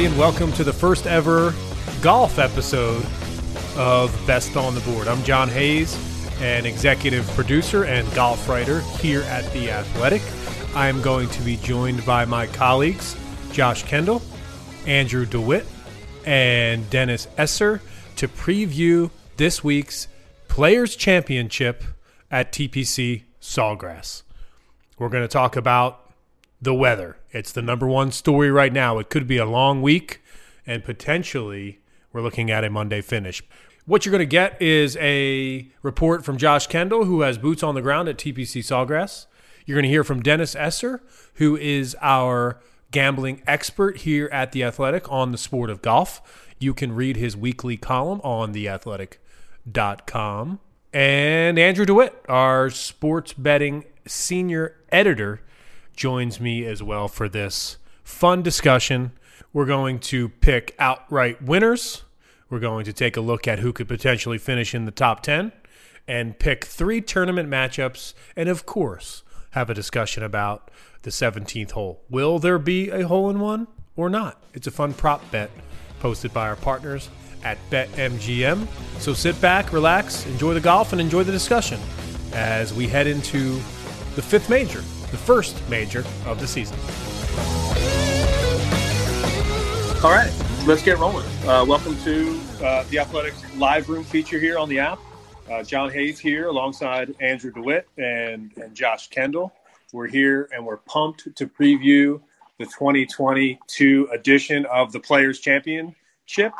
Everybody, and welcome to the first ever golf episode of Best on the Board. I'm John Hayes, an executive producer and golf writer here at The Athletic. I am going to be joined by my colleagues, Josh Kendall, Andrew DeWitt, and Dennis Esser, to preview this week's Players' Championship at TPC Sawgrass. We're going to talk about the weather. It's the number one story right now. It could be a long week, and potentially we're looking at a Monday finish. What you're going to get is a report from Josh Kendall, who has boots on the ground at TPC Sawgrass. You're going to hear from Dennis Esser, who is our gambling expert here at The Athletic on the sport of golf. You can read his weekly column on theathletic.com. And Andrew DeWitt, our sports betting senior editor, joins me as well for this fun discussion. We're going to pick outright winners. We're going to take a look at who could potentially finish in the top 10 and pick three tournament matchups. And of course, have a discussion about the 17th hole. Will there be a hole in one or not? It's a fun prop bet posted by our partners at BetMGM. So sit back, relax, enjoy the golf, and enjoy the discussion as we head into the fifth major, the first major of the season. All right, let's get rolling. Uh, welcome to uh, the Athletic live room feature here on the app. Uh, John Hayes here alongside Andrew DeWitt and, and Josh Kendall. We're here and we're pumped to preview the 2022 edition of the Players Championship.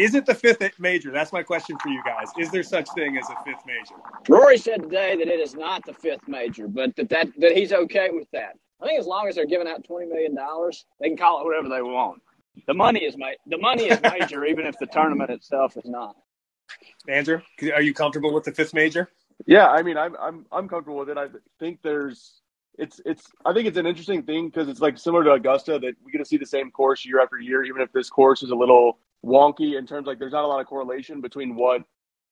Is it the fifth major? That's my question for you guys. Is there such thing as a fifth major? Rory said today that it is not the fifth major, but that, that, that he's okay with that. I think as long as they're giving out $20 million, they can call it whatever they want. The money is ma- the money is major, even if the tournament itself is not. Andrew, are you comfortable with the fifth major? Yeah, I mean, I'm I'm I'm comfortable with it. I think there's it's it's I think it's an interesting thing because it's like similar to Augusta that we get to see the same course year after year, even if this course is a little wonky in terms like there's not a lot of correlation between what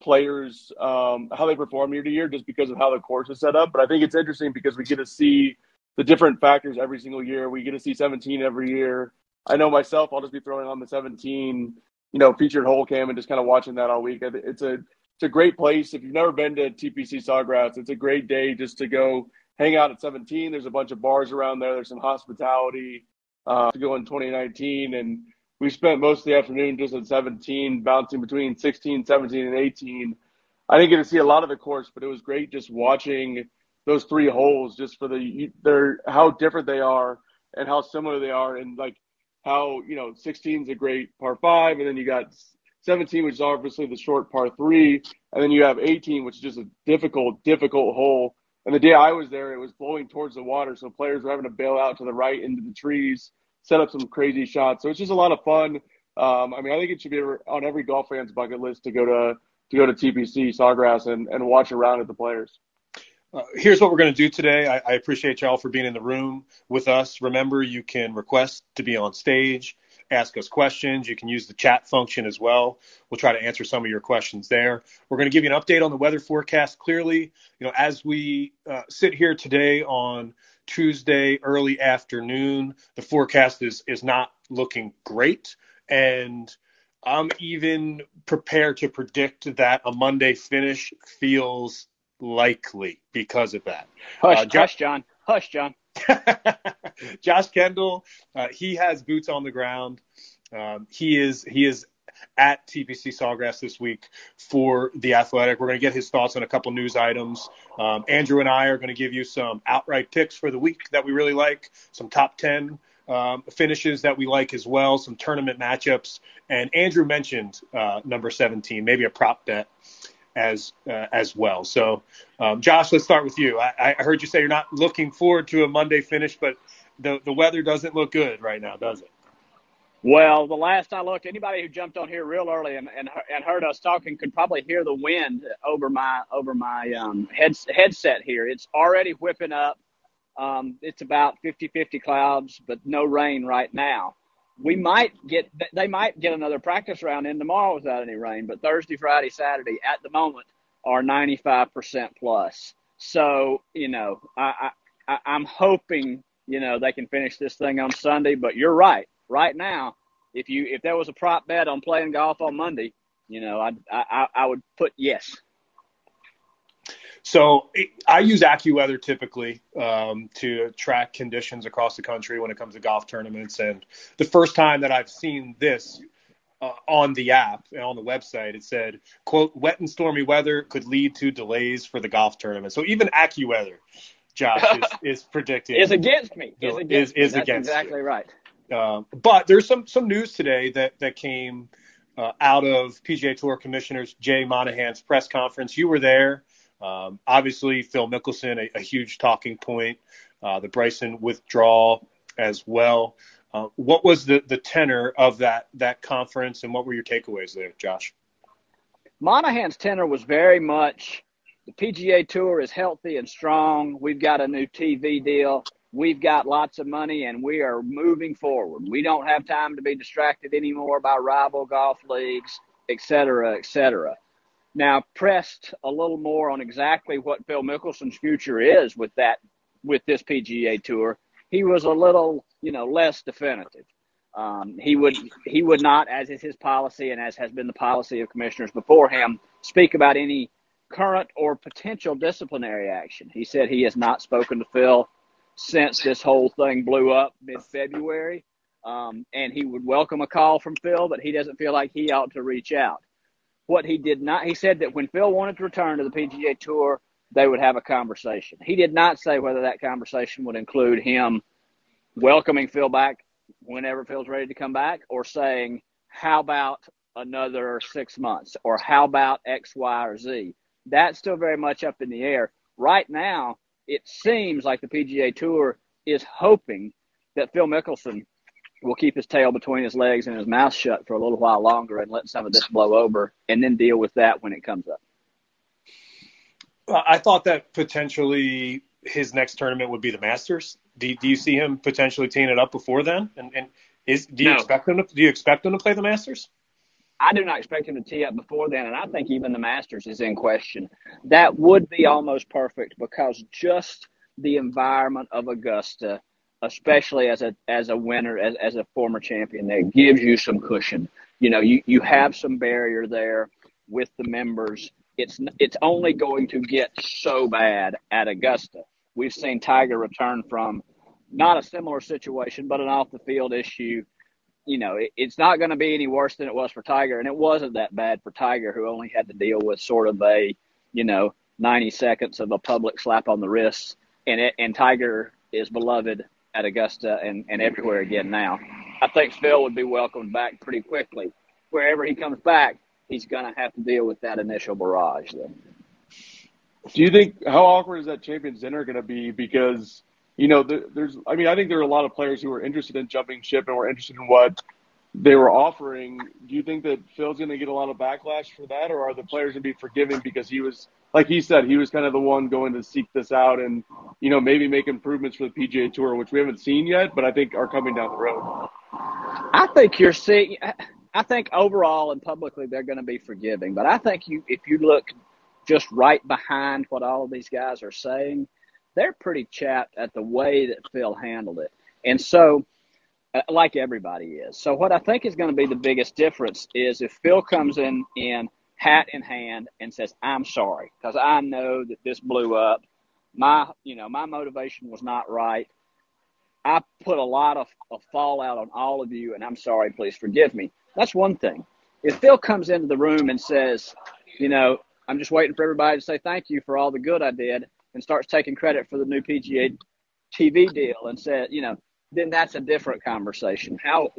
players um, how they perform year to year just because of how the course is set up. But I think it's interesting because we get to see the different factors every single year. We get to see 17 every year. I know myself, I'll just be throwing on the 17, you know, featured hole cam and just kind of watching that all week. It's a it's a great place. If you've never been to TPC Sawgrass, it's a great day just to go hang out at 17. There's a bunch of bars around there. There's some hospitality uh, to go in 2019, and we spent most of the afternoon just at 17, bouncing between 16, 17, and 18. I didn't get to see a lot of the course, but it was great just watching those three holes, just for the they're how different they are and how similar they are, and like how you know 16 is a great par five, and then you got 17, which is obviously the short par three, and then you have 18, which is just a difficult, difficult hole. And the day I was there, it was blowing towards the water, so players were having to bail out to the right into the trees, set up some crazy shots. So it's just a lot of fun. Um, I mean, I think it should be on every golf fan's bucket list to go to to go to TPC Sawgrass and, and watch around at the players. Uh, here's what we're going to do today. I, I appreciate y'all for being in the room with us. Remember, you can request to be on stage, ask us questions. You can use the chat function as well. We'll try to answer some of your questions there. We're going to give you an update on the weather forecast. Clearly, you know, as we uh, sit here today on Tuesday early afternoon, the forecast is is not looking great, and I'm even prepared to predict that a Monday finish feels likely because of that. Hush, uh, Josh, John. Hush, John. Josh Kendall, uh, he has boots on the ground. Um, he is he is at TPC Sawgrass this week for the Athletic. We're going to get his thoughts on a couple news items. Um, Andrew and I are going to give you some outright picks for the week that we really like, some top ten um, finishes that we like as well, some tournament matchups. And Andrew mentioned uh, number 17, maybe a prop bet as uh, as well. So, um, Josh, let's start with you. I, I heard you say you're not looking forward to a Monday finish, but the the weather doesn't look good right now, does it? Well, the last I looked, anybody who jumped on here real early and, and, and heard us talking could probably hear the wind over my over my um, head, headset here. It's already whipping up. Um, it's about 50-50 clouds, but no rain right now. We might get they might get another practice round in tomorrow without any rain, but Thursday, Friday, Saturday at the moment are 95% plus. So you know, I, I I'm hoping you know they can finish this thing on Sunday. But you're right right now, if you if there was a prop bet on playing golf on Monday, you know, I I, I would put yes. So I use AccuWeather typically um, to track conditions across the country when it comes to golf tournaments. And the first time that I've seen this uh, on the app and on the website, it said, "quote Wet and stormy weather could lead to delays for the golf tournament." So even AccuWeather, Josh, is, is predicting is against me. Is against is, is me. against exactly you. right. Uh, but there's some some news today that that came uh, out of PGA Tour Commissioners Jay Monahan's press conference. You were there. Um, obviously, Phil Mickelson, a, a huge talking point. Uh, the Bryson withdrawal as well. Uh, what was the, the tenor of that that conference, and what were your takeaways there, Josh? Monahan's tenor was very much the PGA Tour is healthy and strong. We've got a new TV deal we've got lots of money and we are moving forward. We don't have time to be distracted anymore by rival golf leagues, et cetera, et cetera. Now, pressed a little more on exactly what Phil Mickelson's future is with that, with this PGA Tour, he was a little, you know, less definitive. Um, he would he would not, as is his policy and as has been the policy of commissioners before him, speak about any current or potential disciplinary action. He said he has not spoken to Phil since this whole thing blew up mid February. Um, and he would welcome a call from Phil, but he doesn't feel like he ought to reach out. What he did not, he said that when Phil wanted to return to the PGA Tour, they would have a conversation. He did not say whether that conversation would include him welcoming Phil back whenever Phil's ready to come back or saying, how about another six months or how about X, Y, or Z? That's still very much up in the air. Right now, it seems like the PGA Tour is hoping that Phil Mickelson will keep his tail between his legs and his mouth shut for a little while longer and let some of this blow over and then deal with that when it comes up. I thought that potentially his next tournament would be the Masters. Do, do you see him potentially teeing it up before then? And, and is do you no. expect him to do you expect him to play the Masters? I do not expect him to tee up before then, and I think even the Masters is in question. That would be almost perfect because just the environment of Augusta, especially as a as a winner, as, as a former champion, that gives you some cushion. You know, you, you have some barrier there with the members. It's it's only going to get so bad at Augusta. We've seen Tiger return from not a similar situation, but an off the field issue you know, it, it's not going to be any worse than it was for Tiger, and it wasn't that bad for Tiger, who only had to deal with sort of a, you know, 90 seconds of a public slap on the wrist, and it, and Tiger is beloved at Augusta and, and everywhere again now. I think Phil would be welcomed back pretty quickly. Wherever he comes back, he's going to have to deal with that initial barrage. Then. Do you think how awkward is that Champions Dinner going to be? Because you know, there's, I mean, I think there are a lot of players who are interested in jumping ship and were interested in what they were offering. Do you think that Phil's going to get a lot of backlash for that, or are the players going to be forgiving because he was, like he said, he was kind of the one going to seek this out and, you know, maybe make improvements for the PGA Tour, which we haven't seen yet, but I think are coming down the road. I think you're seeing. I think overall and publicly they're going to be forgiving, but I think you, if you look just right behind what all of these guys are saying they're pretty chapped at the way that Phil handled it. And so, uh, like everybody is. So, what I think is going to be the biggest difference is if Phil comes in in hat in hand and says, "I'm sorry," because I know that this blew up. My, you know, my motivation was not right. I put a lot of, of fallout on all of you, and I'm sorry. Please forgive me. That's one thing. If Phil comes into the room and says, you know, I'm just waiting for everybody to say thank you for all the good I did, and starts taking credit for the new PGA TV deal and said, you know, then that's a different conversation. How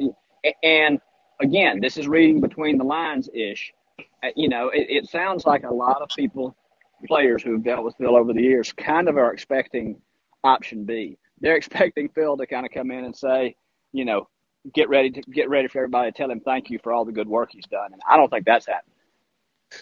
and again, this is reading between the lines ish. uh, you know, it, it sounds like a lot of people, players who've dealt with Phil over the years, kind of are expecting option B. They're expecting Phil to kind of come in and say, you know, get ready to get ready for everybody to tell him thank you for all the good work he's done. And I don't think that's happening.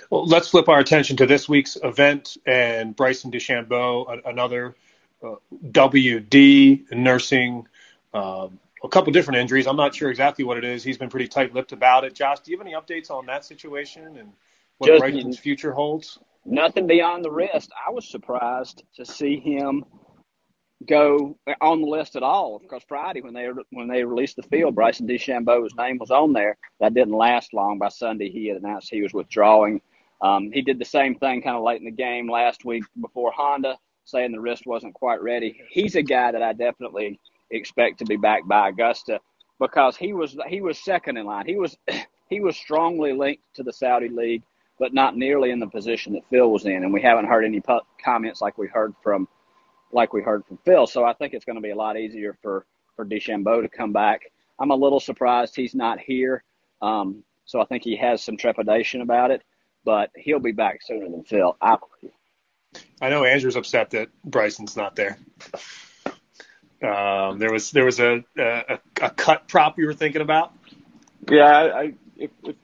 Well, let's flip our attention to this week's event and Bryson DeChambeau, another uh, WD nursing um, a couple different injuries. I'm not sure exactly what it is. He's been pretty tight-lipped about it. Josh, do you have any updates on that situation and what Just, Bryson's future holds? Nothing beyond the wrist. I was surprised to see him go on the list at all because Friday when they when they released the field, Bryson DeChambeau's name was on there. That didn't last long. By Sunday, he had announced he was withdrawing. Um, he did the same thing kind of late in the game last week before Honda, saying the wrist wasn't quite ready. He's a guy that I definitely expect to be back by Augusta because he was he was second in line. He was he was strongly linked to the Saudi League, but not nearly in the position that Phil was in. And we haven't heard any comments like we heard from like we heard from Phil. So I think it's going to be a lot easier for for DeChambeau to come back. I'm a little surprised he's not here. Um, so I think he has some trepidation about it, but he'll be back sooner than Phil, I believe. I know Andrew's upset that Bryson's not there. Um, there was there was a, a, a cut prop you were thinking about. Yeah, I, if, if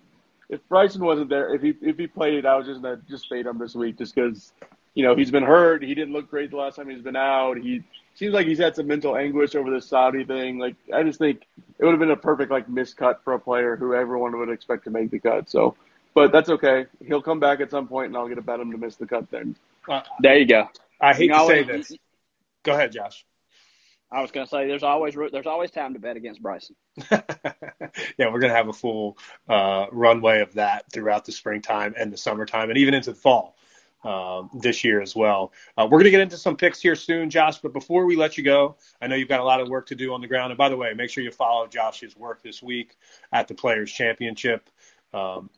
if Bryson wasn't there, if he if he played, I was just gonna just fade him this week, just because you know he's been hurt. He didn't look great the last time he's been out. He seems like he's had some mental anguish over this Saudi thing. Like I just think it would have been a perfect like miscut for a player who everyone would expect to make the cut. So, but that's okay. He'll come back at some point, and I'll get a bet him to miss the cut then. Uh, there you go. I hate you to say this. Go ahead, Josh. I was going to say there's always there's always time to bet against Bryson. yeah, we're going to have a full uh, runway of that throughout the springtime and the summertime, and even into the fall um, this year as well. Uh, we're going to get into some picks here soon, Josh. But before we let you go, I know you've got a lot of work to do on the ground. And by the way, make sure you follow Josh's work this week at the Players Championship. Um,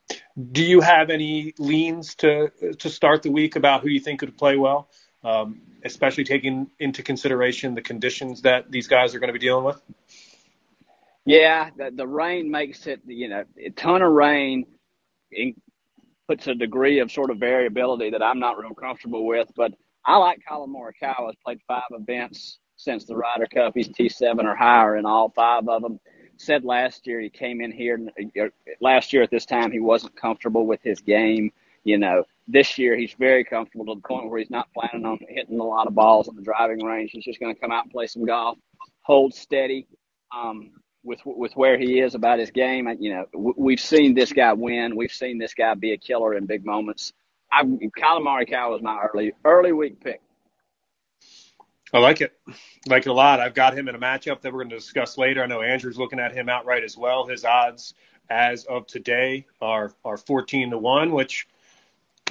do you have any leans to to start the week about who you think could play well? um, especially taking into consideration the conditions that these guys are going to be dealing with? Yeah, the, the rain makes it, you know, a ton of rain in, puts a degree of sort of variability that I'm not real comfortable with. But I like Collin Morikawa. Has played five events since the Ryder Cup. He's T7 or higher in all five of them. Said last year he came in here last year at this time he wasn't comfortable with his game. You know, this year he's very comfortable to the point where he's not planning on hitting a lot of balls on the driving range. He's just going to come out and play some golf, hold steady um, with with where he is about his game. You know, we've seen this guy win. We've seen this guy be a killer in big moments. I, Collin Morikawa was my early early week pick. I like it. Like it a lot. I've got him in a matchup that we're going to discuss later. I know Andrew's looking at him outright as well. His odds as of today are are 14 to 1, which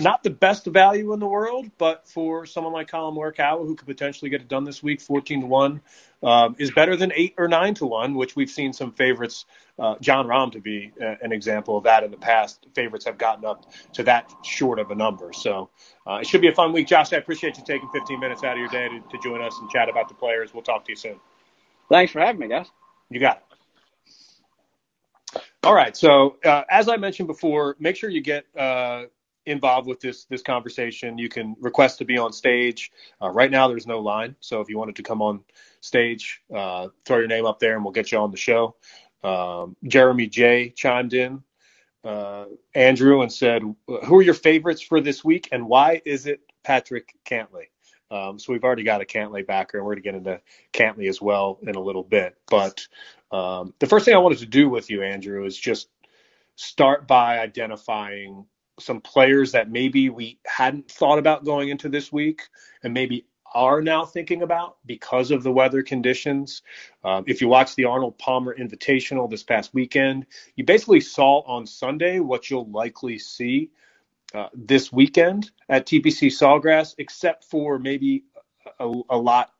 not the best value in the world, but for someone like Collin Morikawa, who could potentially get it done this week, 14 to 1, um, is better than 8 or 9 to 1, which we've seen some favorites, uh, Jon Rahm to be uh, an example of that in the past. Favorites have gotten up to that short of a number. So uh, it should be a fun week. Josh, I appreciate you taking 15 minutes out of your day to, to join us and chat about the players. We'll talk to you soon. Thanks for having me, guys. You got it. All right. So, uh, as I mentioned before, make sure you get uh, involved with this this conversation, you can request to be on stage. Uh, right now, there's no line, so if you wanted to come on stage, uh, throw your name up there, and we'll get you on the show. Um, Jeremy J chimed in, uh, Andrew, and said, "Who are your favorites for this week, and why is it Patrick Cantlay?" Um, so we've already got a Cantlay backer, and we're going to get into Cantlay as well in a little bit. But um, the first thing I wanted to do with you, Andrew, is just start by identifying some players that maybe we hadn't thought about going into this week and maybe are now thinking about because of the weather conditions. Um, if you watch the Arnold Palmer Invitational this past weekend, you basically saw on Sunday what you'll likely see uh, this weekend at TPC Sawgrass, except for maybe a, a lot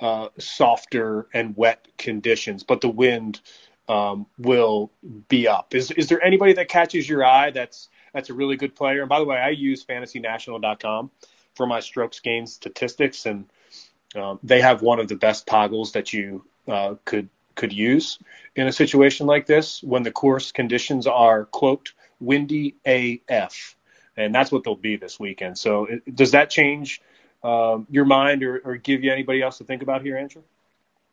uh, softer and wet conditions, but the wind um, will be up. Is is there anybody that catches your eye that's that's a really good player. And by the way, I use fantasynational.com for my strokes gain statistics, and um, they have one of the best toggles that you uh, could could use in a situation like this when the course conditions are quote Windy AF, and that's what they'll be this weekend. So, it, does that change um, your mind or, or, give you anybody else to think about here, Andrew?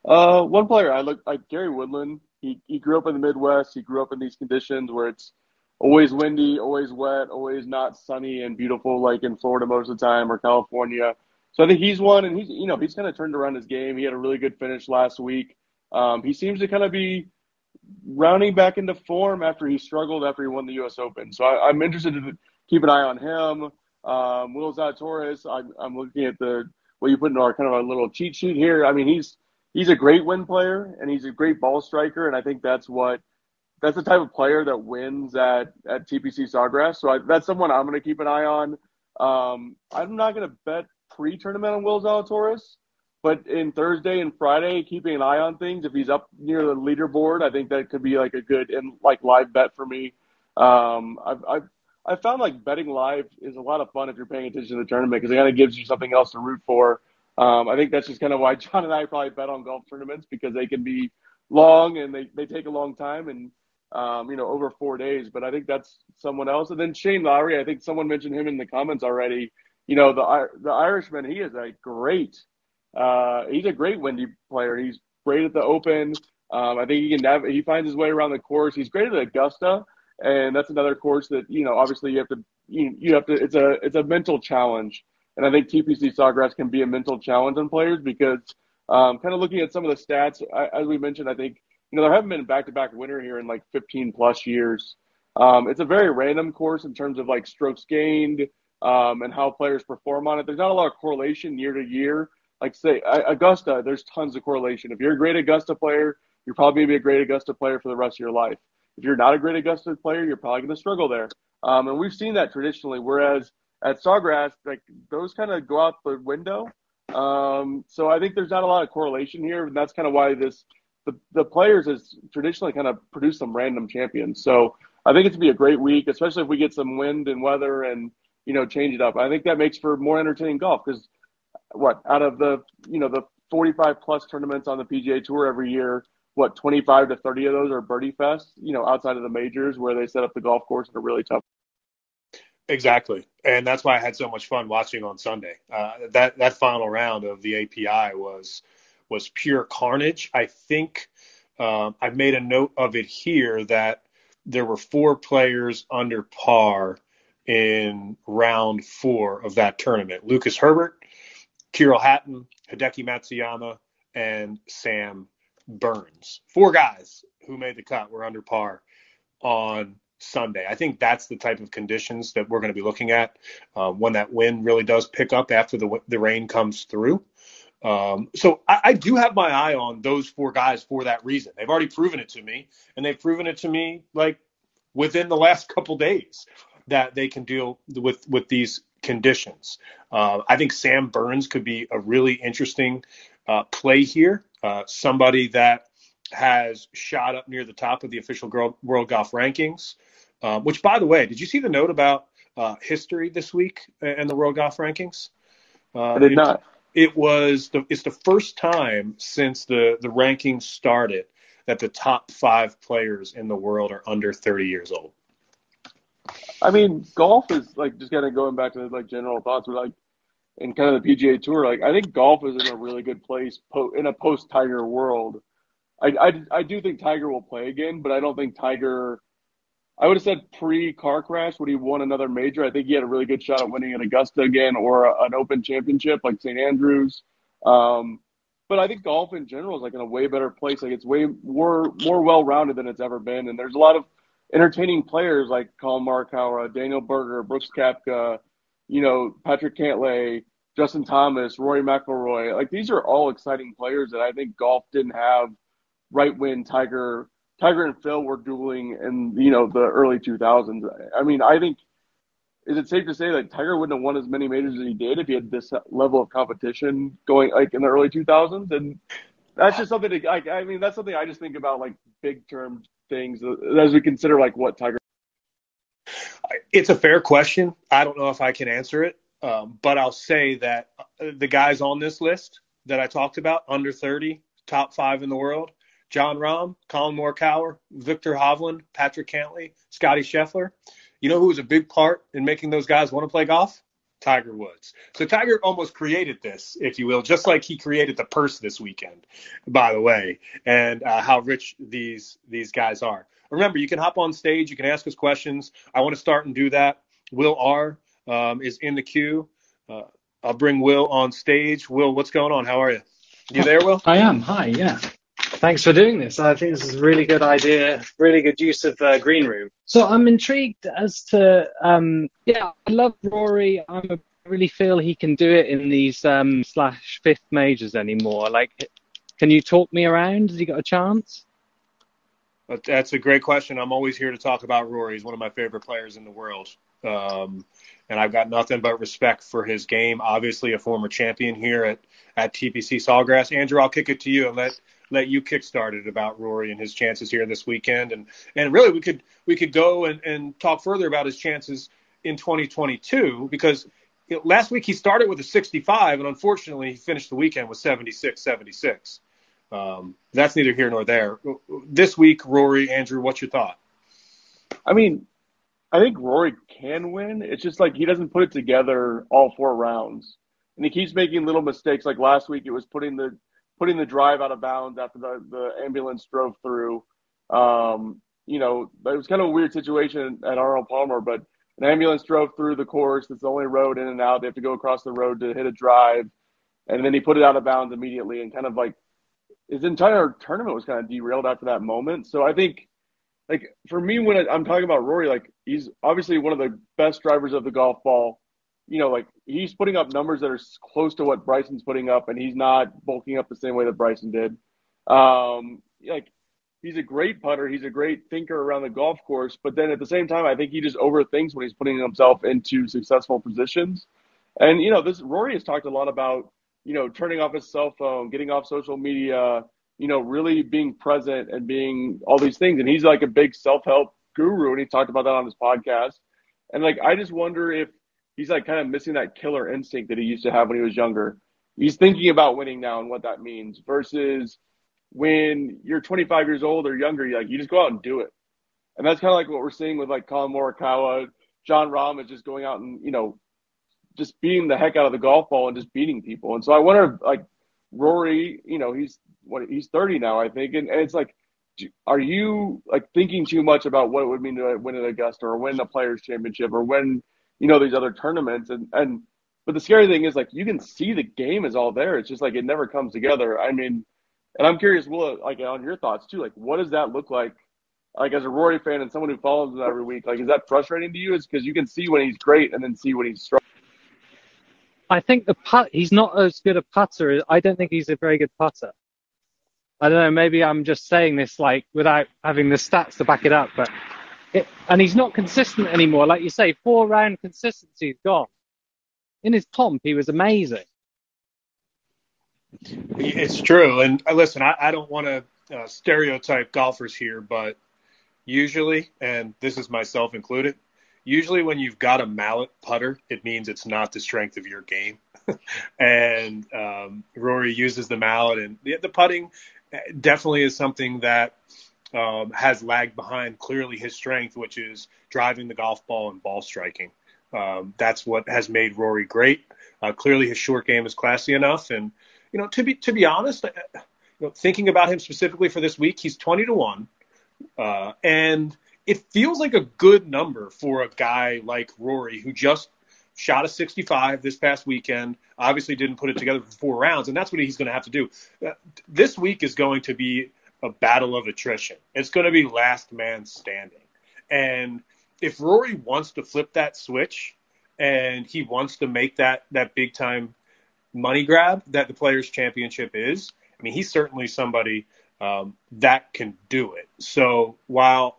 Uh, one player I look like Gary Woodland. He he grew up in the Midwest. He grew up in these conditions where it's always windy, always wet, always not sunny and beautiful like in Florida most of the time or California. So I think he's one, and he's you know he's kind of turned around his game. He had a really good finish last week. Um, he seems to kind of be rounding back into form after he struggled after he won the U.S. Open. So I, am interested to keep an eye on him. Um, Will Zalatoris, I'm, I'm looking at the what you put in our kind of a little cheat sheet here. I mean, he's he's a great win player and he's a great ball striker, and I think that's what that's the type of player that wins at at TPC Sawgrass. So I, that's someone I'm going to keep an eye on. Um, I'm not going to bet pre-tournament on Will Zalatoris. But in Thursday and Friday, keeping an eye on things. If he's up near the leaderboard, I think that could be like a good and like live bet for me. Um, I've, I've I found like betting live is a lot of fun if you're paying attention to the tournament because it kind of gives you something else to root for. Um, I think that's just kind of why John and I probably bet on golf tournaments because they can be long and they, they take a long time and um, you know over four days. But I think that's someone else. And then Shane Lowry, I think someone mentioned him in the comments already. You know the the Irishman, he is a great uh, he's a great windy player. He's great at the Open. Um, I think he can nav- he finds his way around the course. He's great at Augusta, and that's another course that you know obviously you have to you, you have to it's a it's a mental challenge, and I think TPC Sawgrass can be a mental challenge on players because um, kind of looking at some of the stats as we mentioned, I think you know there haven't been back to back winner here in like 15 plus years. Um, it's a very random course in terms of like strokes gained um, and how players perform on it. There's not a lot of correlation year to year like say Augusta, there's tons of correlation. If you're a great Augusta player, you're probably gonna be a great Augusta player for the rest of your life. If you're not a great Augusta player, you're probably gonna struggle there. Um, and we've seen that traditionally. Whereas at Sawgrass, like those kind of go out the window. Um, so I think there's not a lot of correlation here, and that's kind of why this the the players has traditionally kind of produced some random champions. So I think it's gonna be a great week, especially if we get some wind and weather and you know change it up. I think that makes for more entertaining golf because what out of the you know the 45 plus tournaments on the PGA Tour every year, what 25 to 30 of those are birdie fest. You know, outside of the majors where they set up the golf course in a really tough. Exactly, and that's why I had so much fun watching on Sunday. Uh, that that final round of the API was was pure carnage. I think um, I made a note of it here that there were four players under par in round four of that tournament. Lucas Herbert, Tyrrell Hatton, Hideki Matsuyama, and Sam Burns. Four guys who made the cut were under par on Sunday. I think that's the type of conditions that we're going to be looking at um, when that wind really does pick up after the the rain comes through. Um, so I, I, do have my eye on those four guys for that reason. They've already proven it to me, and they've proven it to me like within the last couple days that they can deal with with these conditions. Uh, I think Sam Burns could be a really interesting uh, play here. Uh, somebody that has shot up near the top of the official world golf rankings. Um, which, by the way, did you see the note about uh, history this week and the world golf rankings? Uh, I did not. It was the it's the first time since the the rankings started that the top five players in the world are under 30 years old. I mean, golf is like just kind of going back to like general thoughts. We're like in kind of the PGA Tour. Like I think golf is in a really good place po- in a post Tiger world. I, I I do think Tiger will play again, but I don't think Tiger. I would have said pre car crash would he won another major. I think he had a really good shot at winning at Augusta again or a, an Open Championship like St Andrews. Um, but I think golf in general is like in a way better place. Like it's way more more well rounded than it's ever been, and there's a lot of entertaining players like Collin Morikawa, Daniel Berger, Brooks Koepka, you know, Patrick Cantlay, Justin Thomas, Rory McIlroy. Like these are all exciting players that I think golf didn't have right when Tiger Tiger and Phil were dueling in you know the early 2000s. I mean, I think is it safe to say that Tiger wouldn't have won as many majors as he did if he had this level of competition going like in the early 2000s? And that's just something to like. I mean, that's something I just think about like big term things as we consider like what Tiger? It's a fair question. I don't know if I can answer it, um, but I'll say that uh, the guys on this list that I talked about, under 30, top five in the world, Jon Rahm, Collin Morikawa, Viktor Hovland, Patrick Cantlay, Scotty Scheffler. You know who was a big part in making those guys want to play golf? Tiger Woods. So Tiger almost created this, if you will, just like he created the purse this weekend, by the way, and uh, how rich these these guys are. Remember, you can hop on stage, you can ask us questions. I want to start and do that. Will R um, is in the queue. Uh, I'll bring Will on stage. Will, what's going on? How are you? You there, Will? I am. Hi. Yeah. Thanks for doing this. I think this is a really good idea, really good use of uh, green room. So I'm intrigued as to, um, yeah, I love Rory. I'm a, I really feel he can do it in these um, slash fifth majors anymore. Like, can you talk me around? Has he got a chance? That's a great question. I'm always here to talk about Rory. He's one of my favorite players in the world. Um, and I've got nothing but respect for his game. Obviously, a former champion here at, at TPC Sawgrass. Andrew, I'll kick it to you and let let you kickstart it about Rory and his chances here this weekend. And and really, we could we could go and, and talk further about his chances in 2022 because last week he started with a 65 and unfortunately he finished the weekend with 76 76. Um, that's neither here nor there. This week, Rory, Andrew, what's your thought? I mean, I think Rory can win. It's just like he doesn't put it together all four rounds, and he keeps making little mistakes. Like last week, it was putting the putting the drive out of bounds after the the ambulance drove through. Um, you know, it was kind of a weird situation at Arnold Palmer, but an ambulance drove through the course. It's the only road in and out. They have to go across the road to hit a drive, and then he put it out of bounds immediately, and kind of like his entire tournament was kind of derailed after that moment. So I think like for me when I'm talking about Rory, like he's obviously one of the best drivers of the golf ball. You know, like he's putting up numbers that are close to what Bryson's putting up, and he's not bulking up the same way that Bryson did. Um, like he's a great putter, he's a great thinker around the golf course, but then at the same time, I think he just overthinks when he's putting himself into successful positions. And you know, this Rory has talked a lot about you know turning off his cell phone, getting off social media, you know, really being present and being all these things. And he's like a big self help guru, and he talked about that on his podcast. And like, I just wonder if he's like kind of missing that killer instinct that he used to have when he was younger. He's thinking about winning now and what that means versus when you're 25 years old or younger, you like you just go out and do it. And that's kind of like what we're seeing with like Collin Morikawa, Jon Rahm is just going out and you know just beating the heck out of the golf ball and just beating people. And so I wonder, like Rory, you know, he's what he's 30 now, I think, and, and it's like, are you like thinking too much about what it would mean to win at Augusta or win the Players Championship or win, you know, these other tournaments? And and but the scary thing is like you can see the game is all there. It's just like it never comes together. I mean, and I'm curious, Will, like on your thoughts too. Like, what does that look like? Like as a Rory fan and someone who follows him every week, like is that frustrating to you? Is because you can see when he's great and then see when he's struggling. I think the putt, he's not as good a putter. I don't think he's a very good putter. I don't know, maybe I'm just saying this like without having the stats to back it up, but and he's not consistent anymore. Like you say, four round consistency is gone. In his pomp, he was amazing. It's true. And uh, listen, I, I don't want to uh, stereotype golfers here, but usually, and this is myself included, usually when you've got a mallet putter, it means it's not the strength of your game. and um, Rory uses the mallet, and the, the, putting definitely is something that um, has lagged behind clearly his strength, which is driving the golf ball and ball striking. Um, that's what has made Rory great. Uh, clearly, his short game is classy enough, and you know, to be to be honest, uh, you know, thinking about him specifically for this week, he's twenty to one, uh, and it feels like a good number for a guy like Rory who just shot a 65 this past weekend. Obviously, didn't put it together for four rounds, and that's what he's going to have to do. Uh, this week is going to be a battle of attrition. It's going to be last man standing. And if Rory wants to flip that switch and he wants to make that that big time money grab that the Players Championship is, I mean, he's certainly somebody um, that can do it. So while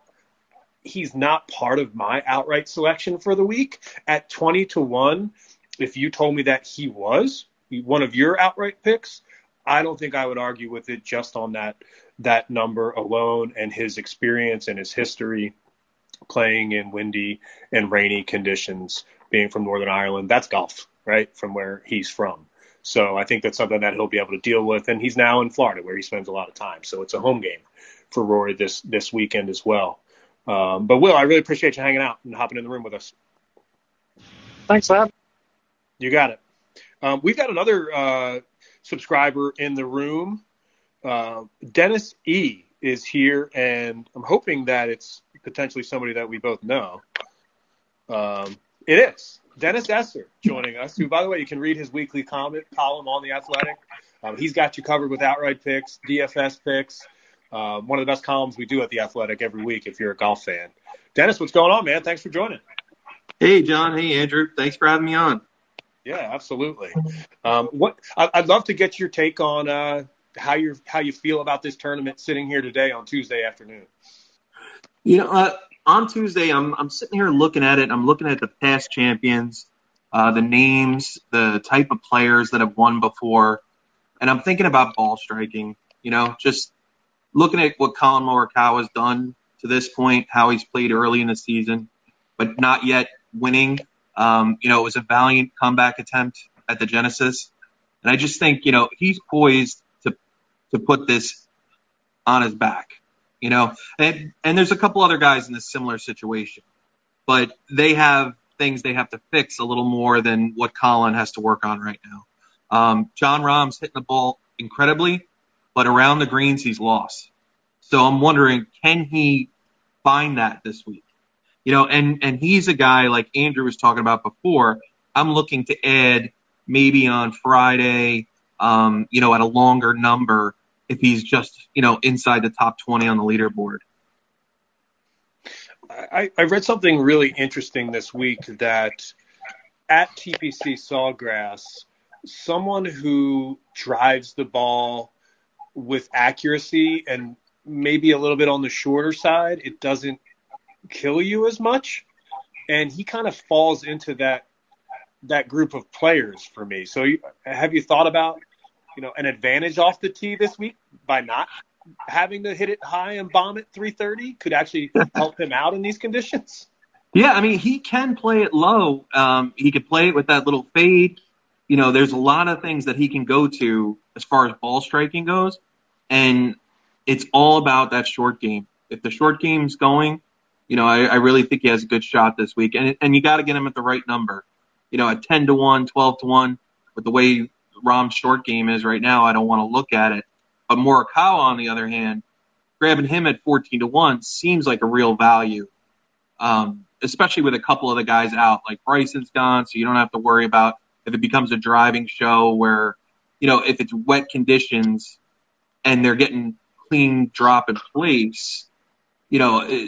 he's not part of my outright selection for the week. At 20 to 1, if you told me that he was one of your outright picks, I don't think I would argue with it just on that that number alone and his experience and his history playing in windy and rainy conditions, being from Northern Ireland. That's golf, right? From where he's from. So I think that's something that he'll be able to deal with. And he's now in Florida where he spends a lot of time. So it's a home game for Rory this this weekend as well. Um, but Will, I really appreciate you hanging out and hopping in the room with us. Thanks, Lab. You got it. Um, we've got another uh, subscriber in the room. Uh, Dennis E is here, and I'm hoping that it's potentially somebody that we both know. Um, it is Dennis Esser joining us, who, by the way, you can read his weekly comment column on the Athletic. Um, he's got you covered with outright picks, DFS picks. Uh, one of the best columns we do at the Athletic every week if you're a golf fan. Dennis, what's going on, man? Thanks for joining. Hey, John. Hey, Andrew. Thanks for having me on. Yeah, absolutely. Um, what I'd love to get your take on uh, how you how you feel about this tournament sitting here today on Tuesday afternoon. You know, uh, on Tuesday, I'm I'm sitting here looking at it. I'm looking at the past champions, uh, the names, the type of players that have won before, and I'm thinking about ball striking. You know, just looking at what Collin Morikawa has done to this point, how he's played early in the season, but not yet winning. Um, you know, it was a valiant comeback attempt at the Genesis, and I just think you know he's poised to to put this on his back. You know, and and there's a couple other guys in this similar situation, but they have things they have to fix a little more than what Collin has to work on right now. Um, Jon Rahm's hitting the ball incredibly, but around the greens he's lost. So I'm wondering, can he find that this week? You know, and and he's a guy like Andrew was talking about before. I'm looking to add maybe on Friday, um, you know, at a longer number if he's just you know inside the top 20 on the leaderboard. I, I read something really interesting this week that at TPC Sawgrass, someone who drives the ball with accuracy and maybe a little bit on the shorter side, it doesn't kill you as much. And he kind of falls into that that group of players for me. So, you, have you thought about you know an advantage off the tee this week by not having to hit it high and bomb it 330 could actually help him out in these conditions? Yeah, I mean he can play it low. Um, he could play it with that little fade. You know, there's a lot of things that he can go to as far as ball striking goes, and it's all about that short game. If the short game's going, you know, I, I really think he has a good shot this week, and and you got to get him at the right number. You know, at 10 to one, 12 to one, with the way Rahm's short game is right now, I don't want to look at it. But Morikawa, on the other hand, grabbing him at 14 to one seems like a real value, um, especially with a couple of the guys out. Like Bryson's gone, so you don't have to worry about if it becomes a driving show where, you know, if it's wet conditions and they're getting clean drop in place, you know,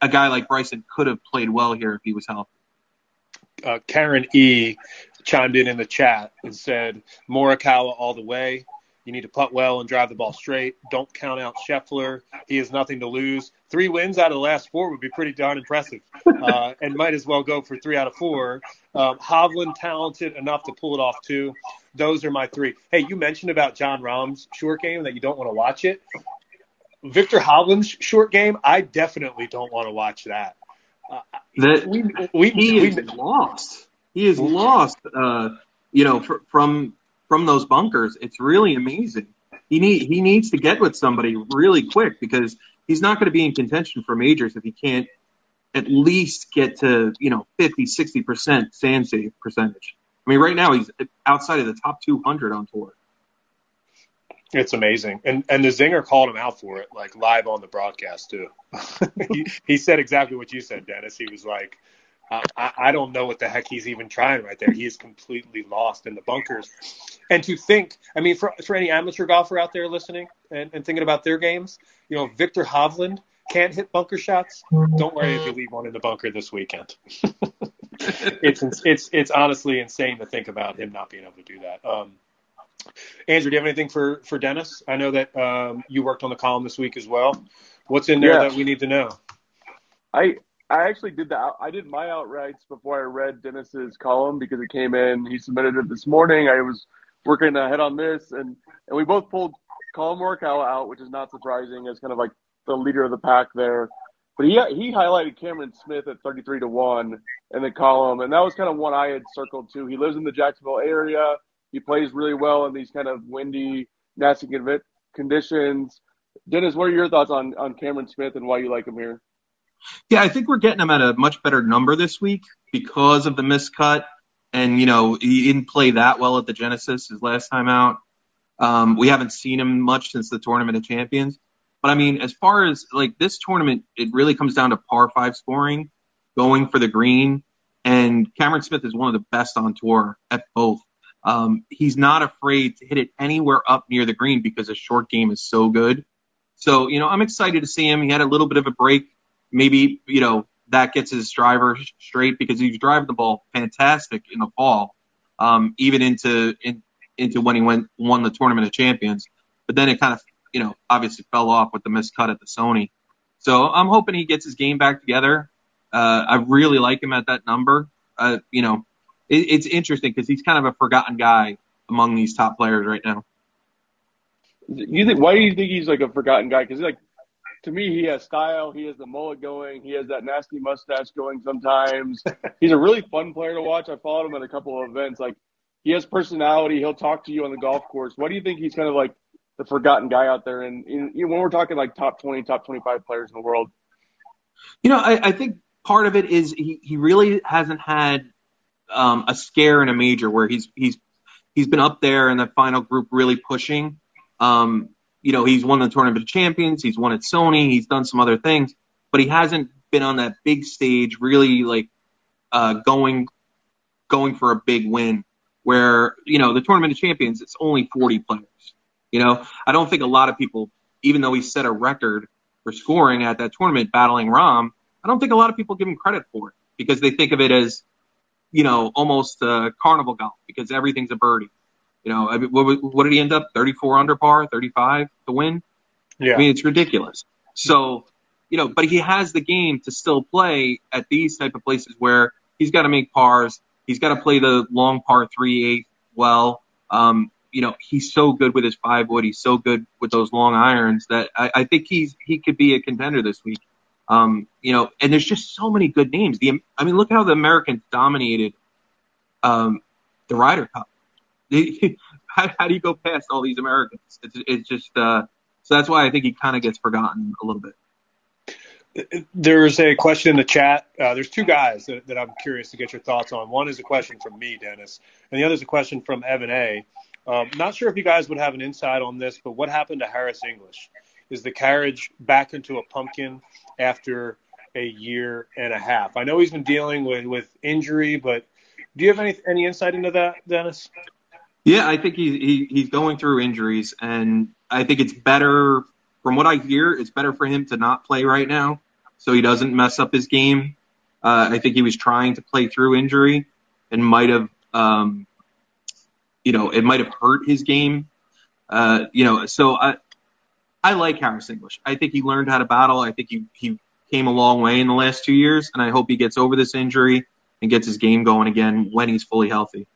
a guy like Bryson could have played well here if he was healthy. Uh, Karen E chimed in in the chat and said Morikawa all the way. You need to putt well and drive the ball straight. Don't count out Scheffler. He has nothing to lose. Three wins out of the last four would be pretty darn impressive, uh, and might as well go for three out of four. Um, Hovland talented enough to pull it off too. Those are my three. Hey, you mentioned about Jon Rahm's short game that you don't want to watch it. Viktor Hovland's short game, I definitely don't want to watch that. Uh, that we, we, he we, is lost. He is lost. Uh, you know, fr- from from those bunkers. It's really amazing. He need he needs to get with somebody really quick because he's not going to be in contention for majors if he can't at least get to you know 50 60 percent sand save percentage. I mean, right now he's outside of the top 200 on tour. It's amazing, and and the zinger called him out for it, like live on the broadcast too. he, he said exactly what you said, Dennis. He was like, I, I don't know what the heck he's even trying right there. He is completely lost in the bunkers. And to think, I mean, for, for any amateur golfer out there listening and, and thinking about their games, you know, Viktor Hovland can't hit bunker shots. Don't worry if you leave one in the bunker this weekend. it's it's it's honestly insane to think about him not being able to do that. Um, Andrew, do you have anything for for Dennis? I know that um, you worked on the column this week as well. What's in there yeah. that we need to know? I I actually did that. I did my outrights before I read Dennis's column because it came in. He submitted it this morning. I was working ahead on this, and and we both pulled Collin Morikawa out, which is not surprising as kind of like the leader of the pack there. But he he highlighted Cameron Smith at 33 to one in the column, and that was kind of one I had circled too. He lives in the Jacksonville area. He plays really well in these kind of windy, nasty conditions. Dennis, what are your thoughts on on Cameron Smith and why you like him here? Yeah, I think we're getting him at a much better number this week because of the miscut. And, you know, he didn't play that well at the Genesis his last time out. Um, we haven't seen him much since the Tournament of Champions. But I mean, as far as like this tournament, it really comes down to par five scoring, going for the green. And Cameron Smith is one of the best on tour at both. Um, he's not afraid to hit it anywhere up near the green because his short game is so good. So, you know, I'm excited to see him. He had a little bit of a break. Maybe, you know, that gets his driver straight because he's driving the ball fantastic in the fall, um, even into in, into when he went won the tournament of champions. But then it kind of you know obviously fell off with the missed cut at the Sony. So I'm hoping he gets his game back together. Uh, I really like him at that number. Uh, you know, it, it's interesting because he's kind of a forgotten guy among these top players right now. You think? Why do you think he's like a forgotten guy? Because like to me, he has style. He has the mullet going. He has that nasty mustache going sometimes. He's a really fun player to watch. I followed him at a couple of events. Like he has personality. He'll talk to you on the golf course. Why do you think he's kind of like the forgotten guy out there? And you know, when we're talking like top 20, top 25 players in the world. You know, I, I think part of it is he, he really hasn't had um, a scare in a major where he's he's he's been up there in the final group really pushing. Um, you know, he's won the tournament of champions, he's won at Sony, he's done some other things, but he hasn't been on that big stage really like uh, going going for a big win. Where you know the tournament of champions, it's only 40 players. You know, I don't think a lot of people, even though he set a record for scoring at that tournament, battling Rahm, I don't think a lot of people give him credit for it because they think of it as, you know, almost uh, carnival golf because everything's a birdie. You know, I mean, what, what did he end up? 34 under par, 35 to win. Yeah. I mean, it's ridiculous. So, you know, but he has the game to still play at these type of places where he's got to make pars. He's got to play the long par three eight well. Um, you know, he's so good with his five wood. He's so good with those long irons that I, I think he's he could be a contender this week. Um, you know, and there's just so many good names. The I mean, look how the Americans dominated um, the Ryder Cup. how, how do you go past all these Americans? It's, it's just uh, so that's why I think he kind of gets forgotten a little bit. There's a question in the chat. Uh, there's two guys that, that, I'm curious to get your thoughts on. One is a question from me, Dennis, and the other is a question from Evan A. Um, not sure if you guys would have an insight on this, but what happened to Harris English? Is the carriage back into a pumpkin after a year and a half? I know he's been dealing with, with injury, but do you have any any insight into that, Dennis? Yeah, I think he, he he's going through injuries, and I think it's better. From what I hear, it's better for him to not play right now, so he doesn't mess up his game. Uh, I think he was trying to play through injury, and might have, um, you know, it might have hurt his game. Uh, you know, so I I like Harris English. I think he learned how to battle. I think he he came a long way in the last two years, and I hope he gets over this injury and gets his game going again when he's fully healthy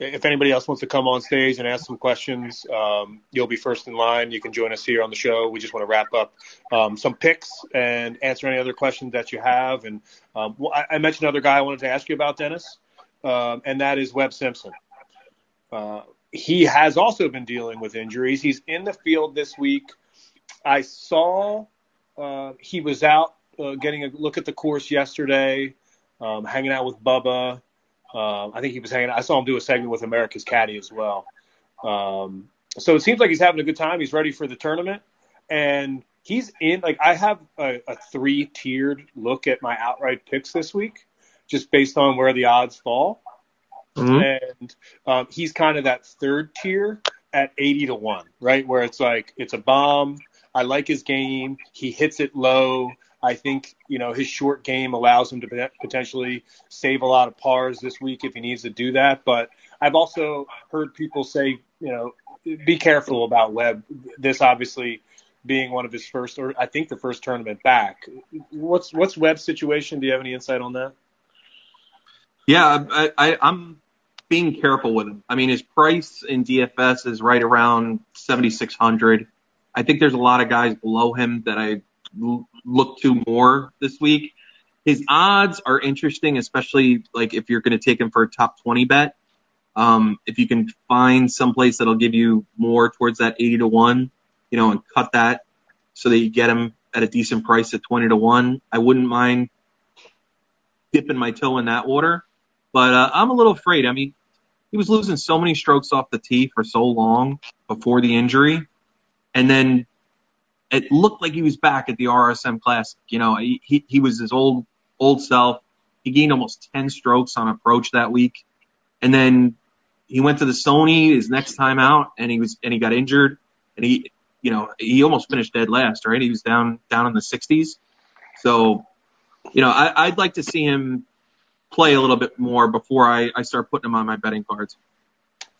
if anybody else wants to come on stage and ask some questions, um, you'll be first in line. You can join us here on the show. We just want to wrap up um, some picks and answer any other questions that you have. And um, well, I, I, mentioned another guy I wanted to ask you about, Dennis, um, and that is Webb Simpson. Uh, he has also been dealing with injuries. He's in the field this week. I saw uh, he was out uh, getting a look at the course yesterday, um, hanging out with Bubba. Um, I think he was hanging. I saw him do a segment with America's Caddy as well. Um, so it seems like he's having a good time. He's ready for the tournament, and he's in. Like I have a, a three tiered look at my outright picks this week, just based on where the odds fall. Mm-hmm. And um, he's kind of that third tier at 80 to 1, right? Where it's like, it's a bomb. I like his game. He hits it low. I think you know his short game allows him to potentially save a lot of pars this week if he needs to do that. But I've also heard people say, you know, be careful about Webb. This obviously being one of his first, or I think the first tournament back. What's what's Webb's situation? Do you have any insight on that? Yeah, I, I, I'm being careful with him. I mean, his price in DFS is right around 7,600. I think there's a lot of guys below him that I look to more this week. His odds are interesting, especially like if you're going to take him for a top 20 bet. Um, if you can find someplace that'll give you more towards that 80 to 1, you know, and cut that so that you get him at a decent price at 20 to 1, I wouldn't mind dipping my toe in that water. But uh, I'm a little afraid. I mean, he was losing so many strokes off the tee for so long before the injury. And then it looked like he was back at the RSM Classic. You know, he, he, he was his old old self. He gained almost 10 strokes on approach that week. And then he went to the Sony his next time out and he was and he got injured and he you know he almost finished dead last right he was down down in the 60s so you know I, I'd like to see him play a little bit more before I, I start putting him on my betting cards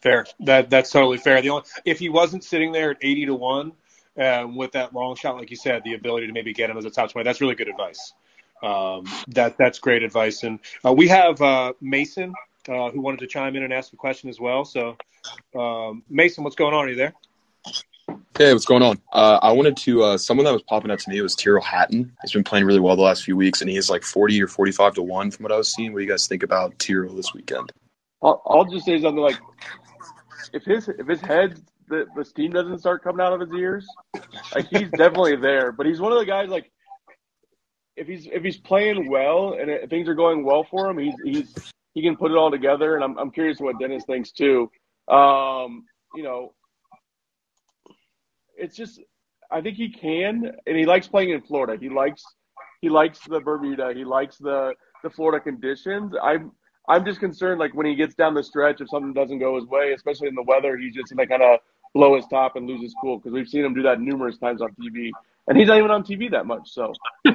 fair that that's totally fair the only if he wasn't sitting there at 80 to 1 um, with that long shot like you said the ability to maybe get him as a top 20 that's really good advice um, that that's great advice and uh, we have uh, Mason uh, who wanted to chime in and ask a question as well. So, um, Mason, what's going on? Are you there? Hey, what's going on? Uh, I wanted to. Uh, someone that was popping up to me was Tyrrell Hatton. He's been playing really well the last few weeks, and he is like forty or forty-five to one from what I was seeing. What do you guys think about Tyrrell this weekend? I'll, I'll just say something like, if his if his head the, the steam doesn't start coming out of his ears, like he's definitely there. But he's one of the guys like if he's if he's playing well and it, things are going well for him, he's he's he can put it all together. And I'm, I'm curious what Dennis thinks too. Um, you know, it's just, I think he can, and he likes playing in Florida. He likes, he likes the Bermuda. He likes the, the Florida conditions. I'm, I'm just concerned, like when he gets down the stretch, if something doesn't go his way, especially in the weather, he's just gonna kind of blow his top and lose his cool because we've seen him do that numerous times on TV, and he's not even on TV that much. So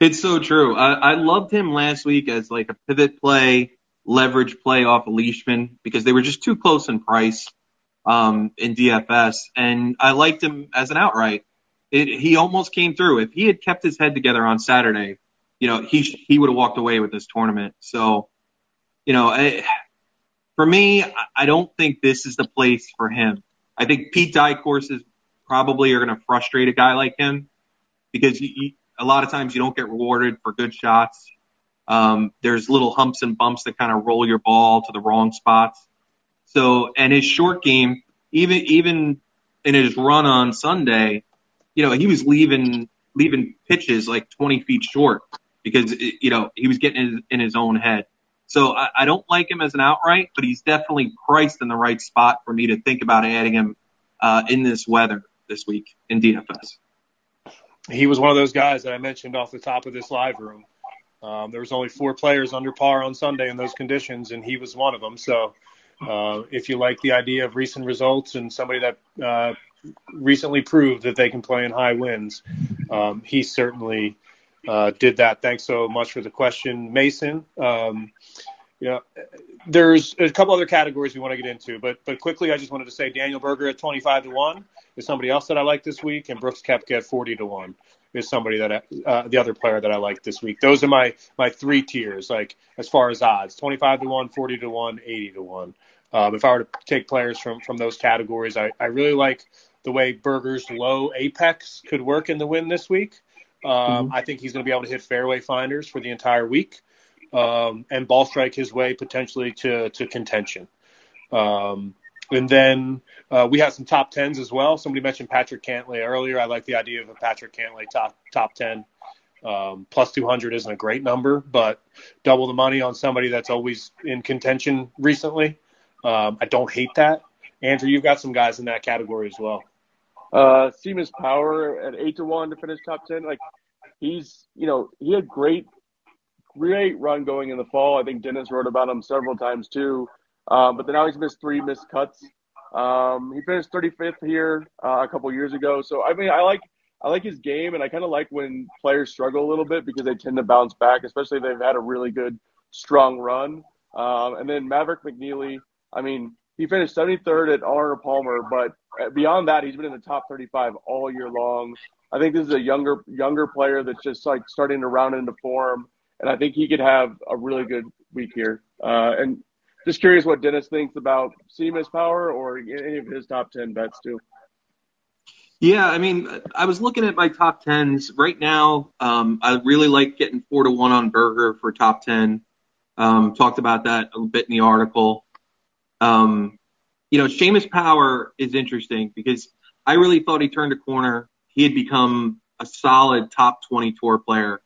It's so true. I, I loved him last week as like a pivot play, leverage play off of Leishman because they were just too close in price um, in DFS, and I liked him as an outright. It, he almost came through. If he had kept his head together on Saturday, you know, he he would have walked away with this tournament. So, you know, I, for me, I don't think this is the place for him. I think Pete Dye courses probably are going to frustrate a guy like him because you, a lot of times you don't get rewarded for good shots. Um, there's little humps and bumps that kind of roll your ball to the wrong spots. So, and his short game, even even in his run on Sunday, you know, he was leaving leaving pitches like 20 feet short because you know he was getting in, his own head. So I, I don't like him as an outright, but he's definitely priced in the right spot for me to think about adding him uh, in this weather this week in DFS he was one of those guys that I mentioned off the top of this live room. Um, there was only four players under par on Sunday in those conditions, and he was one of them. So, uh, if you like the idea of recent results and somebody that uh, recently proved that they can play in high winds, um, he certainly uh, did that. Thanks so much for the question, Mason. Um, you know, there's a couple other categories we want to get into, but but quickly, I just wanted to say Daniel Berger at 25 to one is somebody else that I like this week, and Brooks Koepka at 40 to one is somebody that I, uh, the other player that I like this week. Those are my my three tiers, like as far as odds: 25 to one, 40 to one, 80 to one. Um, if I were to take players from from those categories, I, I really like the way Berger's low apex could work in the win this week. Um, mm-hmm. I think he's going to be able to hit fairway finders for the entire week um, and ball strike his way potentially to to contention. Um, and then uh, we have some top tens as well. Somebody mentioned Patrick Cantlay earlier. I like the idea of a Patrick Cantlay top top ten. Um, plus 200 isn't a great number, but double the money on somebody that's always in contention recently. Um, I don't hate that. Andrew, you've got some guys in that category as well. Uh, Seamus Power at eight to one to finish top ten. Like he's, you know, he had great great run going in the fall. I think Dennis wrote about him several times too. Um, but then now he's missed three missed cuts. Um, he finished 35th here uh, a couple years ago. So I mean, I like I like his game, and I kind of like when players struggle a little bit because they tend to bounce back, especially if they've had a really good strong run. Um, and then Maverick McNealy, I mean, he finished 73rd at Arnold Palmer, but beyond that, he's been in the top 35 all year long. I think this is a younger younger player that's just like starting to round into form and I think he could have a really good week here. Uh, and just curious what Dennis thinks about Seamus Power or any of his top ten bets too. Yeah, I mean, I was looking at my top tens right now. Um, I really like getting four to one on Berger for top ten. Um, talked about that a bit in the article. Um, you know, Seamus Power is interesting because I really thought he turned a corner. He had become a solid top 20 tour player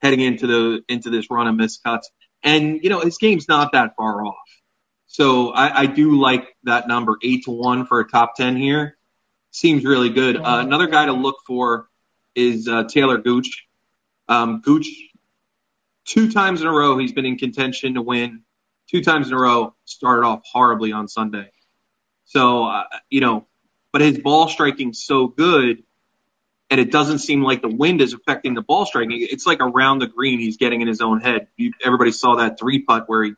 heading into the into this run of missed cuts. And you know, his game's not that far off. So I, I do like that number eight to one for a top 10 here. Seems really good. Uh, another guy to look for is uh, Talor Gooch. Um, Gooch, two times in a row, he's been in contention to win. Two times in a row, started off horribly on Sunday. So, uh, you know, but his ball striking's so good, and it doesn't seem like the wind is affecting the ball striking. It's like around the green, he's getting in his own head. You, everybody saw that three putt where he,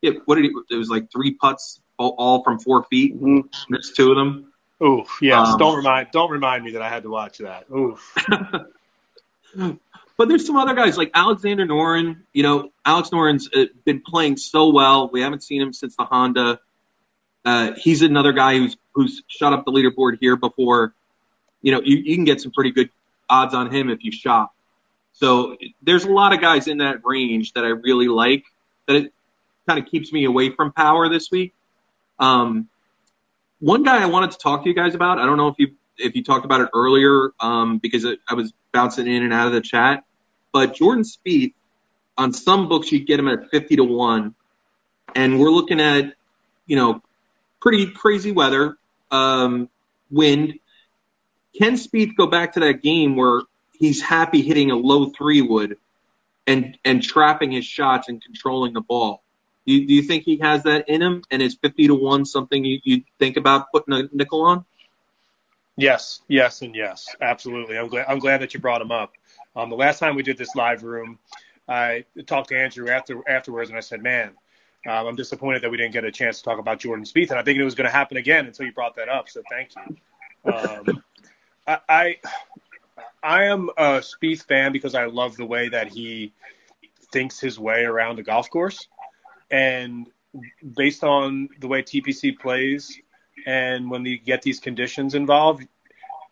yeah, what did he, it was like three putts all, all from four feet. Mm-hmm. There's two of them. Ooh, yes. Um, don't remind don't remind me that I had to watch that. Oof. but there's some other guys like Alexander Noren. You know, Alex Noren's uh, been playing so well. We haven't seen him since the Honda. Uh, he's another guy who's who's shot up the leaderboard here before. You know, you, you can get some pretty good odds on him if you shop. So there's a lot of guys in that range that I really like. That it kind of keeps me away from power this week. Um, one guy I wanted to talk to you guys about. I don't know if you if you talked about it earlier um, because it, I was bouncing in and out of the chat. But Jordan Spieth, on some books you get him at 50 to one, and we're looking at you know pretty crazy weather, um, wind. Can Spieth go back to that game where he's happy hitting a low three wood and and trapping his shots and controlling the ball? Do you, do you think he has that in him? And is 50 to 1 something you, you think about putting a nickel on? Yes, yes, and yes. Absolutely. I'm glad, I'm glad that you brought him up. Um, the last time we did this live room, I talked to Andrew after afterwards, and I said, "Man, um, I'm disappointed that we didn't get a chance to talk about Jordan Spieth, and I think it was going to happen again until you brought that up. So thank you. Um, I, I, I am a Spieth fan because I love the way that he thinks his way around a golf course. And based on the way TPC plays, and when you get these conditions involved,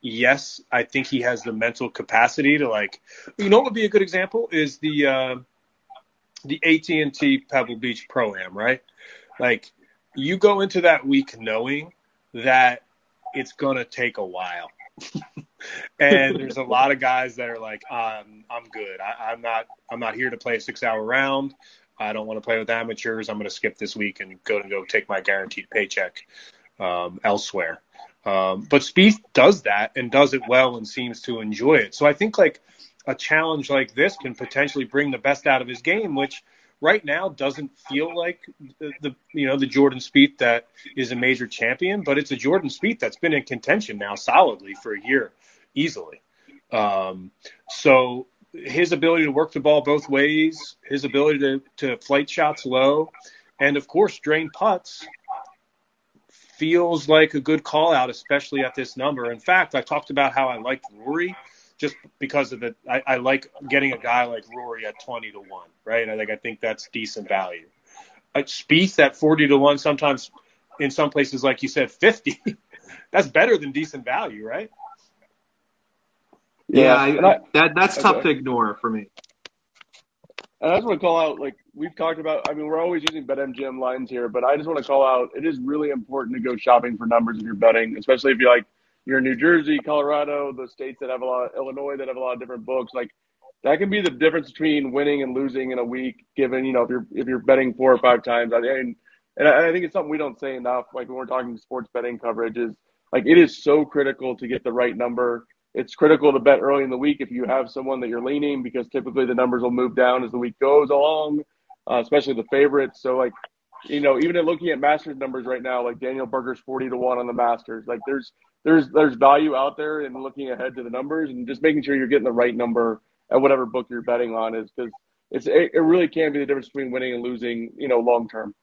yes, I think he has the mental capacity to like. You know what would be a good example is the uh, the AT and T Pebble Beach Pro Am, right? Like you go into that week knowing that it's gonna take a while. and there's a lot of guys that are like, um, I'm good. I, I'm not. I'm not here to play a six hour round. I don't want to play with amateurs. I'm going to skip this week and go to go take my guaranteed paycheck um, elsewhere. Um, but Spieth does that and does it well and seems to enjoy it. So I think like a challenge like this can potentially bring the best out of his game, which right now doesn't feel like the, the you know the Jordan Spieth that is a major champion, but it's a Jordan Spieth that's been in contention now solidly for a year easily. Um, so his ability to work the ball both ways, his ability to, to flight shots low, and of course drain putts feels like a good call out, especially at this number. In fact, I talked about how I liked Rory just because of it. I, I like getting a guy like Rory at 20 to 1, right? I think I think that's decent value. Uh, Spieth at 40 to 1, sometimes in some places, like you said, 50. that's better than decent value, right? Yeah, I, I, that that's okay. tough to ignore for me. And I just want to call out, like we've talked about. I mean, we're always using BetMGM lines here, but I just want to call out. It is really important to go shopping for numbers if you're betting, especially if you're like you're in New Jersey, Colorado, those states that have a lot, of, Illinois that have a lot of different books. Like that can be the difference between winning and losing in a week. Given you know if you're if you're betting four or five times, I mean, and I think it's something we don't say enough. Like when we're talking sports betting coverage, is like it is so critical to get the right number it's critical to bet early in the week if you have someone that you're leaning because typically the numbers will move down as the week goes along, uh, especially the favorites. So like, you know, even in looking at Masters numbers right now, like Daniel Berger's 40 to one on the Masters, like there's, there's, there's value out there in looking ahead to the numbers and just making sure you're getting the right number at whatever book you're betting on is because it's, it, it really can be the difference between winning and losing, you know, long term.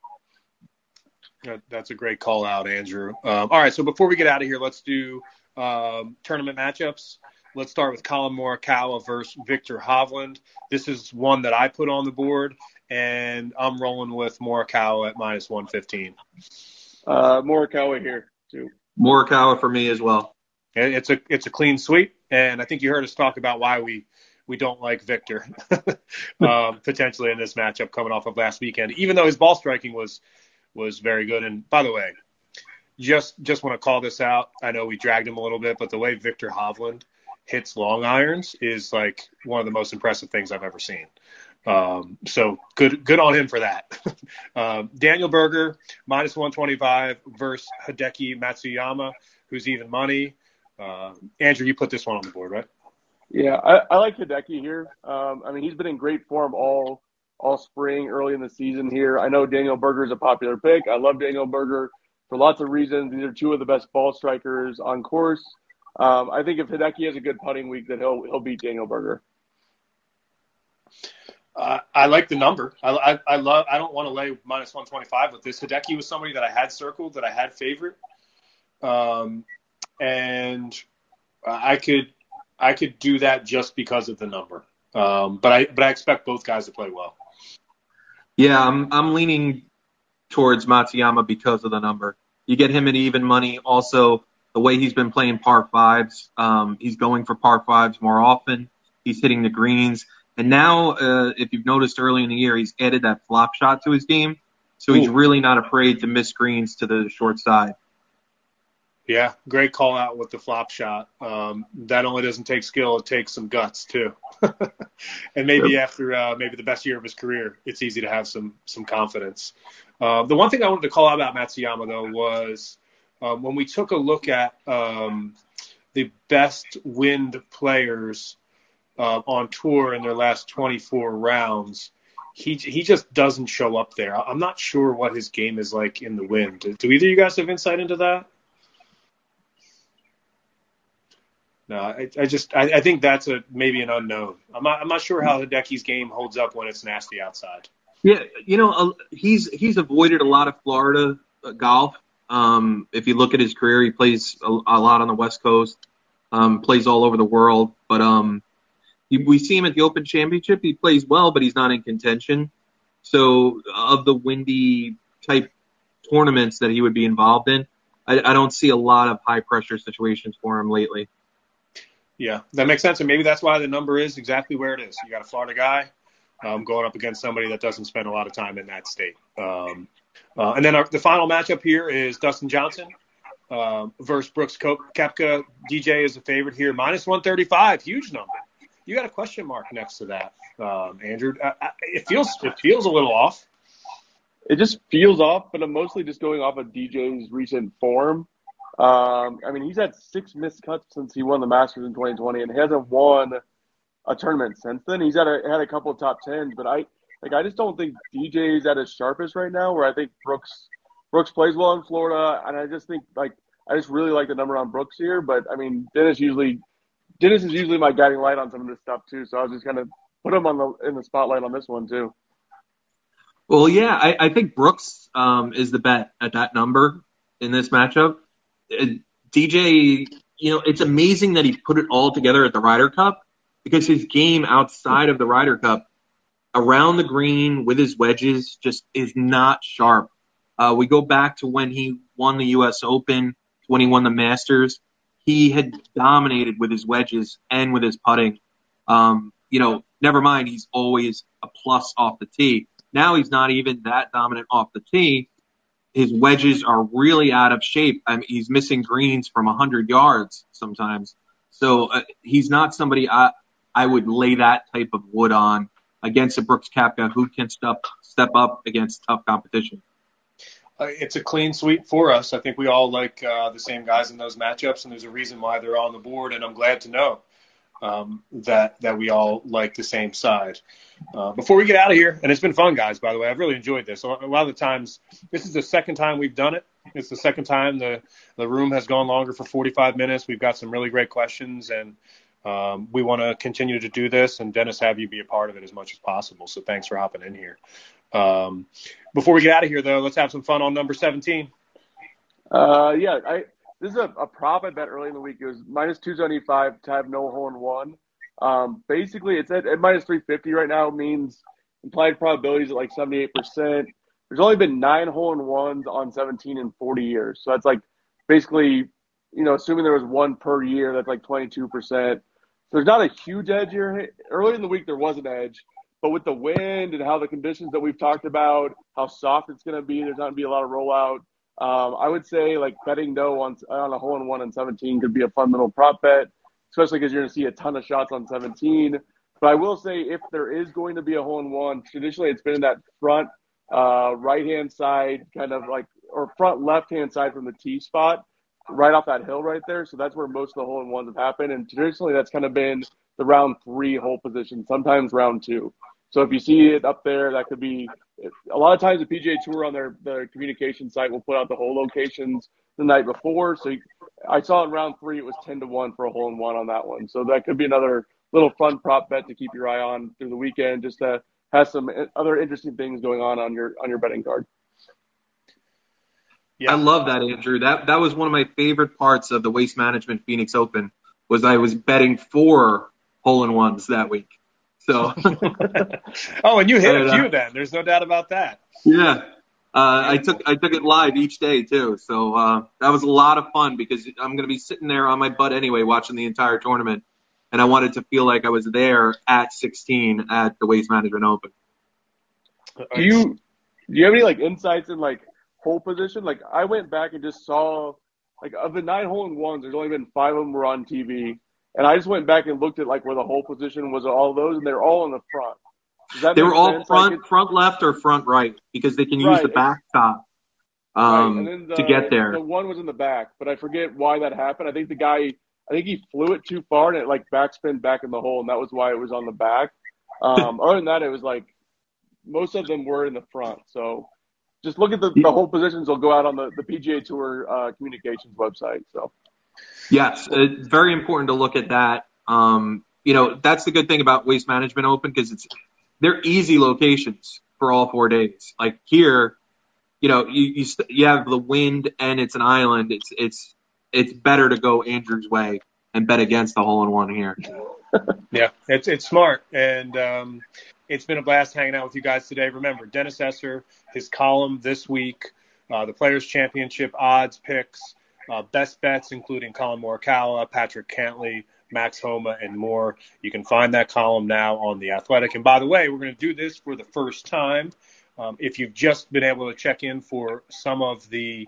That's a great call out, Andrew. Um, all right, so before we get out of here, let's do um, tournament matchups. Let's start with Collin Morikawa versus Viktor Hovland. This is one that I put on the board, and I'm rolling with Morikawa at minus 115. Uh, Morikawa here too. Morikawa for me as well. It's a it's a clean sweep, and I think you heard us talk about why we we don't like Viktor um, potentially in this matchup coming off of last weekend, even though his ball striking was was very good. And by the way, just just want to call this out. I know we dragged him a little bit, but the way Viktor Hovland hits long irons is like one of the most impressive things I've ever seen. Um, so good, good on him for that. um, Daniel Berger minus 125 versus Hideki Matsuyama, who's even money. Uh, Andrew, you put this one on the board, right? Yeah, I, I like Hideki here. Um, I mean, he's been in great form all all spring, early in the season here. I know Daniel Berger is a popular pick. I love Daniel Berger for lots of reasons. These are two of the best ball strikers on course. Um, I think if Hideki has a good putting week, then he'll he'll beat Daniel Berger. Uh, I like the number. I, I, I, love. I don't want to lay minus one twenty five with this. Hideki was somebody that I had circled, that I had favorite, um, and I could I could do that just because of the number. Um, but I but I expect both guys to play well. Yeah, I'm I'm leaning towards Matsuyama because of the number. You get him at even money. Also, the way he's been playing par fives, um, he's going for par fives more often. He's hitting the greens. And now, uh, if you've noticed early in the year, he's added that flop shot to his game. So he's really not afraid to miss greens to the short side. Yeah, great call out with the flop shot. Um, that only doesn't take skill; it takes some guts too. and maybe sure. after uh, maybe the best year of his career, it's easy to have some some confidence. Uh, the one thing I wanted to call out about Matsuyama though was um, when we took a look at um, the best wind players uh, on tour in their last 24 rounds. He he just doesn't show up there. I'm not sure what his game is like in the wind. Do either of you guys have insight into that? No, I, I just I, I, think that's a maybe an unknown. I'm not I'm not sure how Hideki's game holds up when it's nasty outside. Yeah, you know he's he's avoided a lot of Florida uh, golf. Um, if you look at his career, he plays a, a lot on the West Coast, um, plays all over the world. But um, we see him at the Open Championship. He plays well, but he's not in contention. So of the windy type tournaments that he would be involved in, I, I don't see a lot of high pressure situations for him lately. Yeah, that makes sense, and maybe that's why the number is exactly where it is. You got a Florida guy um, going up against somebody that doesn't spend a lot of time in that state. Um, uh, and then our, the final matchup here is Dustin Johnson uh, versus Brooks Koepka. DJ is a favorite here, minus 135, huge number you got a question mark next to that, um, Andrew. I, I, it feels it feels a little off. It just feels off, but I'm mostly just going off of DJ's recent form. Um, I mean, he's had six missed cuts since he won the Masters in 2020, and he hasn't won a tournament since then. He's had a had a couple of top tens, but I like I just don't think DJ's at his sharpest right now. Where I think Brooks Brooks plays well in Florida, and I just think like I just really like the number on Brooks here. But I mean, Dennis usually Dennis is usually my guiding light on some of this stuff too. So I was just gonna put him on the in the spotlight on this one too. Well, yeah, I, I think Brooks um, is the bet at that number in this matchup. DJ, you know, it's amazing that he put it all together at the Ryder Cup because his game outside of the Ryder Cup, around the green with his wedges, just is not sharp. Uh, we go back to when he won the U.S. Open, when he won the Masters he had dominated with his wedges and with his putting. Um, you know, never mind, he's always a plus off the tee. Now he's not even that dominant off the tee. His wedges are really out of shape. I mean, he's missing greens from 100 yards sometimes. So uh, he's not somebody I, I would lay that type of wood on against a Brooks Koepka who can step, step up against tough competition uh, it's a clean sweep for us. I think we all like uh, the same guys in those matchups, and there's a reason why they're on the board. And I'm glad to know um, that that we all like the same side. Uh, before we get out of here, and it's been fun, guys. By the way, I've really enjoyed this. A lot of the times, this is the second time we've done it. It's the second time the the room has gone longer for 45 minutes. We've got some really great questions, and um, we want to continue to do this. And Dennis, have you be a part of it as much as possible. So thanks for hopping in here. Um, before we get out of here, though, let's have some fun on number 17. Uh, yeah, I this is a, a prop I bet early in the week. It was minus 275 to have no hole in one. Um, basically, it's at, at minus 350 right now. Means implied probabilities at like 78%. There's only been nine hole in ones on 17 in 40 years. So that's like basically, you know, assuming there was one per year, that's like 22%. So there's not a huge edge here. Early in the week, there was an edge, but with the wind and how the conditions that we've talked about, how soft it's going to be, there's not going to be a lot of rollout. Um, I would say like betting no on on a hole in one on 17 could be a fun little prop bet, especially because you're going to see a ton of shots on 17. But I will say if there is going to be a hole in one, traditionally it's been in that front uh, right hand side, kind of like or front left hand side from the tee spot, right off that hill right there. So that's where most of the hole in ones have happened. And traditionally that's kind of been the round three hole position, sometimes round two. So if you see it up there, that could be a lot of times the PGA Tour on their, their communication site will put out the hole locations the night before. So I saw in round three it was ten to one for a hole in one on that one. So that could be another little fun prop bet to keep your eye on through the weekend, just to have some eh, other interesting things going on on your on your betting card. Yeah. I love that, Andrew. That that was one of my favorite parts of the Waste Management Phoenix Open was I was betting four hole in ones that week. So. oh, and you hit a few uh, then. There's no doubt about that. Yeah. Uh, I took I took it live each day too, so uh, that was a lot of fun because I'm going to be sitting there on my butt anyway, watching the entire tournament, and I wanted to feel like I was there at 16 at the Waste Management Open. Do you do you have any like insights in like hole position? Like I went back and just saw like of the nine hole in ones, there's only been five of them were on TV, and I just went back and looked at like where the hole position was all those, and they're all in the front. They were all sense? front, like front left or front right because they can use the backstop um, right. the, to get there. The one was in the back, but I forget why that happened. I think the guy, I think he flew it too far and it like backspin back in the hole, and that was why it was on the back. Um, other than that, it was like most of them were in the front. So just look at the, the hole positions. Will go out on the, the PGA Tour uh, communications website. So yes, it's very important to look at that. Um, you know, that's the good thing about Waste Management Open because it's they're easy locations for all four days. Like here, you know, you you, you have the wind and it's an island. It's it's it's better to go Andrew's way and bet against the hole in one here. yeah, it's it's smart, and um, it's been a blast hanging out with you guys today. Remember, Dennis Esser, his column this week, uh, the Players Championship odds picks, uh, best bets, including Collin Morikawa, Patrick Cantlay, Max Homa, and more. You can find that column now on The Athletic. And by the way, we're going to do this for the first time. Um, if you've just been able to check in for some of the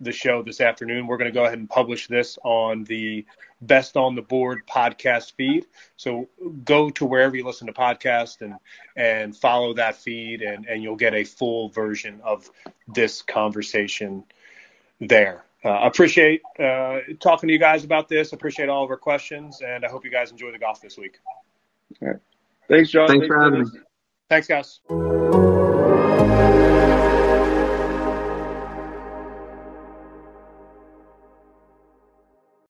the show this afternoon. We're going to go ahead and publish this on the Best on the Board podcast feed. So go to wherever you listen to podcasts and and follow that feed, and and you'll get a full version of this conversation there. Uh, appreciate uh, talking to you guys about this. Appreciate all of our questions, and I hope you guys enjoy the golf this week. All right. Thanks, John. Thanks, Thanks for having me. Thanks, guys.